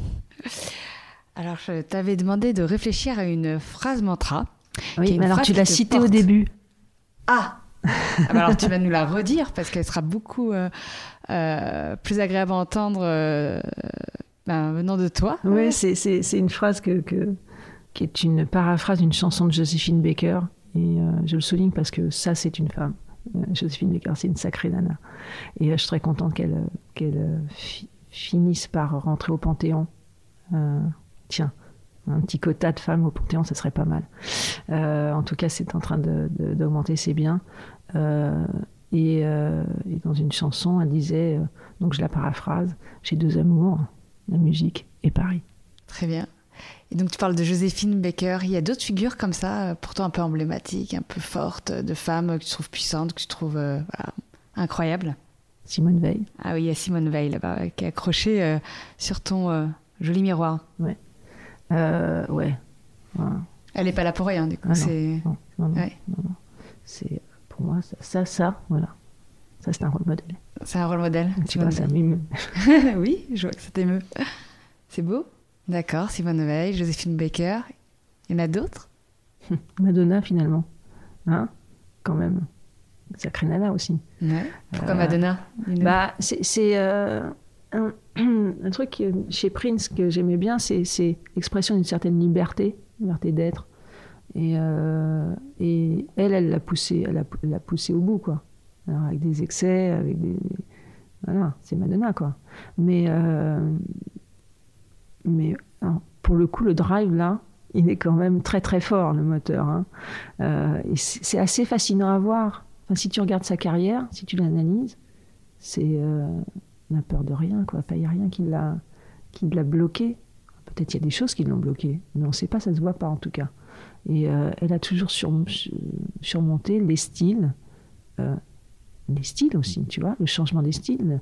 Alors, je t'avais demandé de réfléchir à une phrase mantra. Oui, mais alors tu l'as citée au début. Ah ah bah alors tu vas nous la redire parce qu'elle sera beaucoup euh, euh, plus agréable à entendre euh, ben, venant de toi. Oui, c'est une phrase que, que, qui est une paraphrase d'une chanson de Joséphine Baker. Et je le souligne parce que ça, c'est une femme. Joséphine Baker, c'est une sacrée nana. Et je suis très contente qu'elle qu'elle finisse par rentrer au Panthéon. tiens, un petit quota de femmes au Panthéon, ça serait pas mal. Euh, en tout cas, c'est en train d'augmenter, c'est bien. Euh, euh, et, dans une chanson, elle disait, donc je la paraphrase, j'ai deux amours, la musique et Paris. Très bien. Et donc tu parles de Joséphine Baker. Il y a d'autres figures comme ça, pourtant un peu emblématiques, un peu fortes, de femmes que tu trouves puissantes, que tu trouves voilà, incroyables. Simone Veil. Ah oui, il y a Simone Veil là-bas qui est accrochée sur ton joli miroir. Ouais. ouais. Elle n'est pas là pour rien, du coup. Ah c'est... c'est pour moi ça, ça, voilà. Ça, c'est un rôle modèle. C'est un rôle modèle. Tu vois, ça m'émeut. oui, je vois que ça t'émeut. C'est beau. D'accord, Simone Veil, Joséphine Baker. Il y en a d'autres? Madonna, finalement. Hein? Quand même. Sacré Nana aussi. Ouais. Pourquoi euh, Madonna? Bah, c'est euh, un, un, truc chez Prince que j'aimais bien, c'est l'expression d'une certaine liberté, liberté d'être. Et, euh, et elle, elle l'a poussé, elle l'a poussé au bout, quoi. Alors, avec des excès, avec des. Voilà, c'est Madonna, quoi. Mais, mais pour le coup, le drive, là, il est quand même très, très fort, le moteur. Hein. Euh, c'est assez fascinant à voir. Si tu regardes sa carrière, si tu l'analyses, c'est. Euh, on n'a peur de rien, quoi. Il n'y a rien qui l'a bloqué. Peut-être il y a des choses qui l'ont bloqué, mais on ne sait pas, ça ne se voit pas en tout cas. Et euh, elle a toujours surmonté les styles, euh, les styles aussi, tu vois, le changement des styles.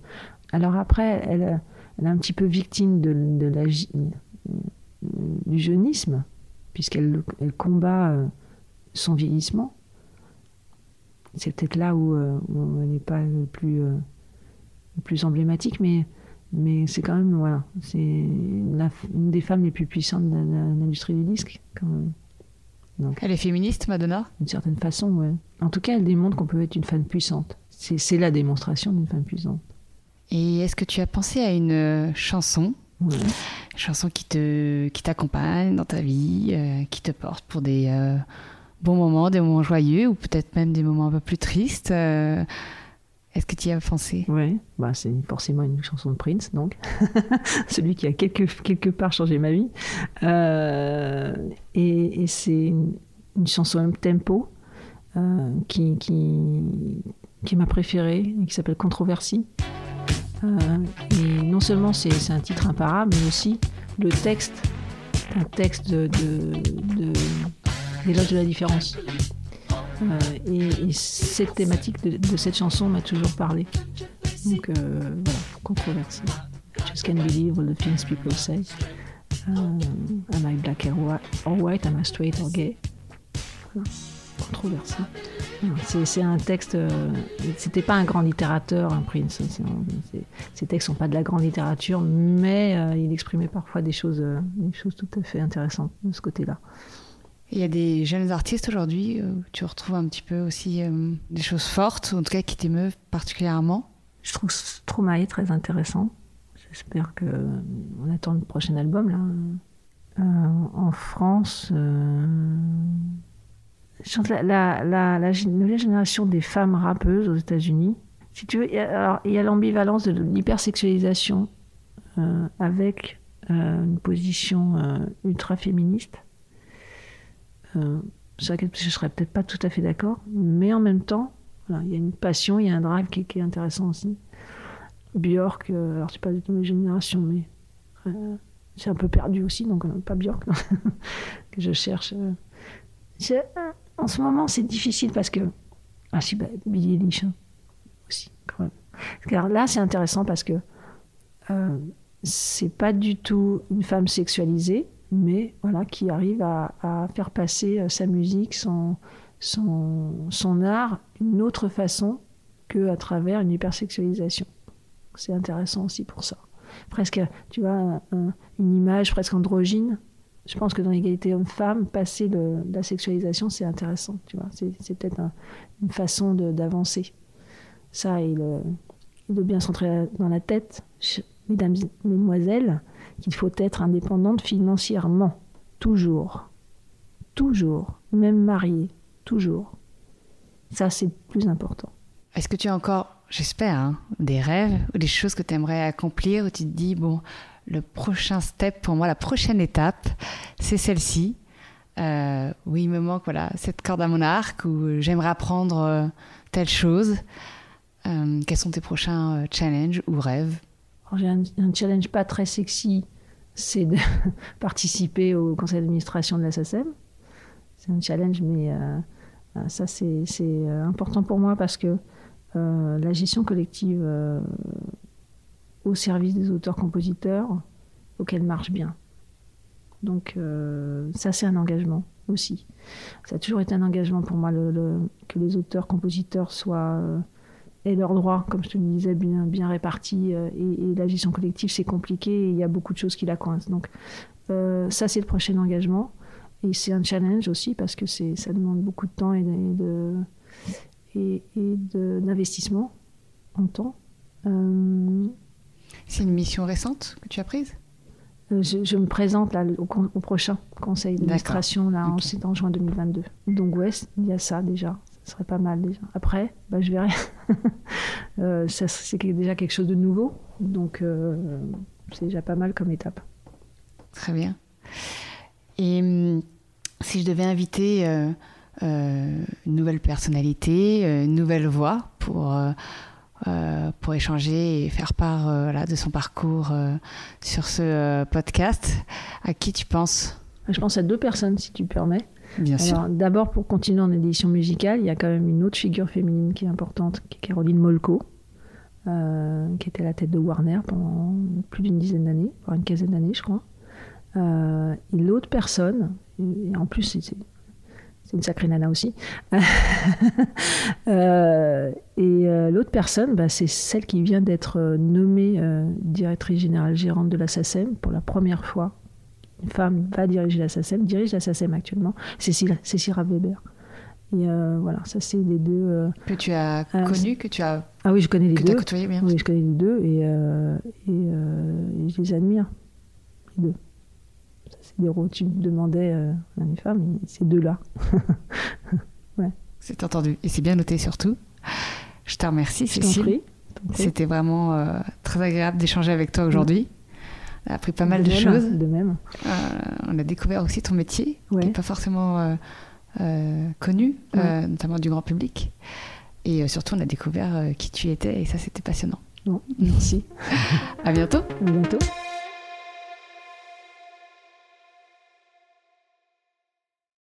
Alors après, elle, elle est un petit peu victime de, la, du jeunisme, puisqu'elle elle combat euh, son vieillissement. C'est peut-être là où, où elle n'est pas le plus, le plus emblématique, mais mais c'est quand même voilà c'est une des femmes les plus puissantes de l'industrie du disque quand même. Elle est féministe, Madonna? D'une certaine façon, ouais. En tout cas, elle démontre qu'on peut être une femme puissante. C'est la démonstration d'une femme puissante. Et est-ce que tu as pensé à une euh, chanson? Une chanson qui te qui t'accompagne dans ta vie, euh, qui te porte pour des euh, bons moments, des moments joyeux ou peut-être même des moments un peu plus tristes est-ce que tu y as pensé? Oui, bah, c'est forcément une chanson de Prince, donc. Celui qui a quelque, quelque part changé ma vie. Et, c'est une, chanson up tempo qui, qui, qui est ma préférée et qui s'appelle Controversie. Euh, et non seulement c'est un titre imparable, mais aussi le texte, un texte de, de, de, la différence. Euh, et, cette thématique de, cette chanson m'a toujours parlé. Donc euh, voilà, controversée. Just can't believe all the things people say. Uh, am I black or white? Am I straight or gay? Controversé. C'est un texte. Euh, c'était pas un grand littérateur, un Prince. Ces textes sont pas de la grande littérature, mais il exprimait parfois des choses, des choses tout à fait intéressantes de ce côté-là. Il y a des jeunes artistes aujourd'hui où tu retrouves un petit peu aussi euh, des choses fortes, en tout cas qui t'émeuvent particulièrement. Je trouve Stromae très intéressant. J'espère que on attend le prochain album là. Euh, en France, euh, la, nouvelle génération des femmes rappeuses aux États-Unis. Si tu veux, il y a l'ambivalence de l'hypersexualisation avec une position ultra féministe euh, sur laquelle je serais peut-être pas tout à fait d'accord, mais en même temps, il y a une passion, il y a un drive qui, est intéressant aussi. Björk, euh, alors c'est pas du tout ma génération, mais euh, c'est un peu perdu aussi, donc pas Björk, que je cherche. En ce moment, c'est difficile parce que. Ah, si, bah, Billy Eilish hein, aussi, quand même. Car là, c'est intéressant parce que c'est pas du tout une femme sexualisée, mais voilà, qui arrive à, faire passer euh, sa musique, son, son, art, une autre façon qu'à travers une hypersexualisation. C'est intéressant aussi pour ça. Presque, tu vois, une image presque androgyne. Je pense que dans l'égalité homme-femme, passer de, la sexualisation, c'est intéressant. Tu vois, c'est peut-être une façon d'avancer. Ça, il, il doit bien s'entrer dans la tête, mesdames, mesdemoiselles qu'il faut être indépendante financièrement, toujours, toujours, même mariée, toujours. Ça, c'est plus important. Est-ce que tu as encore, j'espère, hein, des rêves ou des choses que tu aimerais accomplir où tu te dis, bon, le prochain step pour moi, la prochaine étape, c'est celle-ci. Euh, où il me manque voilà, cette corde à mon arc, où j'aimerais apprendre euh, telle chose. Euh, quels sont tes prochains challenges ou rêves? J'ai un, challenge pas très sexy, c'est de participer au conseil d'administration de la SACEM. C'est un challenge, mais ça, c'est important pour moi parce que la gestion collective au service des auteurs-compositeurs, faut qu'elle marche bien. Donc ça, c'est un engagement aussi. Ça a toujours été un engagement pour moi que les auteurs-compositeurs soient et leurs droits, comme je te le disais, bien, bien répartis. Euh, et, la gestion collective, c'est compliqué et il y a beaucoup de choses qui la coincent. Donc, euh, ça, c'est le prochain engagement. Et c'est un challenge aussi parce que ça demande beaucoup de temps et, de, et, d'investissement en temps. Euh, c'est une mission récente que tu as prise? Je, me présente là, au, prochain conseil d'administration, là, c'est en juin 2022. Donc, ouais, il y a ça déjà. Ce serait pas mal déjà. Après, bah, je verrai. euh, c'est déjà quelque chose de nouveau, donc euh, c'est déjà pas mal comme étape. Très bien. Et hum, si je devais inviter euh, euh, une nouvelle personnalité, une nouvelle voix pour, pour échanger et faire part de son parcours sur ce podcast, à qui tu penses? Je pense à deux personnes, si tu permets. Bien sûr. D'abord, pour continuer en édition musicale, il y a quand même une autre figure féminine qui est importante, qui est Caroline Molko, euh, qui était à la tête de Warner pendant plus d'une dizaine d'années, voire une quinzaine d'années, je crois. Euh, et l'autre personne, et en plus, c'est une sacrée nana aussi. euh, et euh, l'autre personne, bah, c'est celle qui vient d'être nommée directrice générale gérante de la SACEM pour la première fois une femme va diriger la SACEM, dirige la SACEM actuellement, Cécile, Cécile Weber. Et euh, voilà, ça c'est les deux. Euh, que tu as euh, connu, que tu as. Ah oui, je connais les que deux. Que côtoyé bien. Oui, je connais les deux et, et, je les admire, les deux. Rôles, tu me demandais à une femme, ces deux-là. ouais. C'est entendu. Et c'est bien noté surtout. Je te remercie, Cécile. C'était vraiment très agréable d'échanger avec toi aujourd'hui. On a appris pas mal de, choses. De même. Euh, on a découvert aussi ton métier, qui n'est pas forcément euh, euh, connu, notamment du grand public. Et surtout, on a découvert qui tu étais, et ça, c'était passionnant. Bon, merci. à bientôt. À bientôt.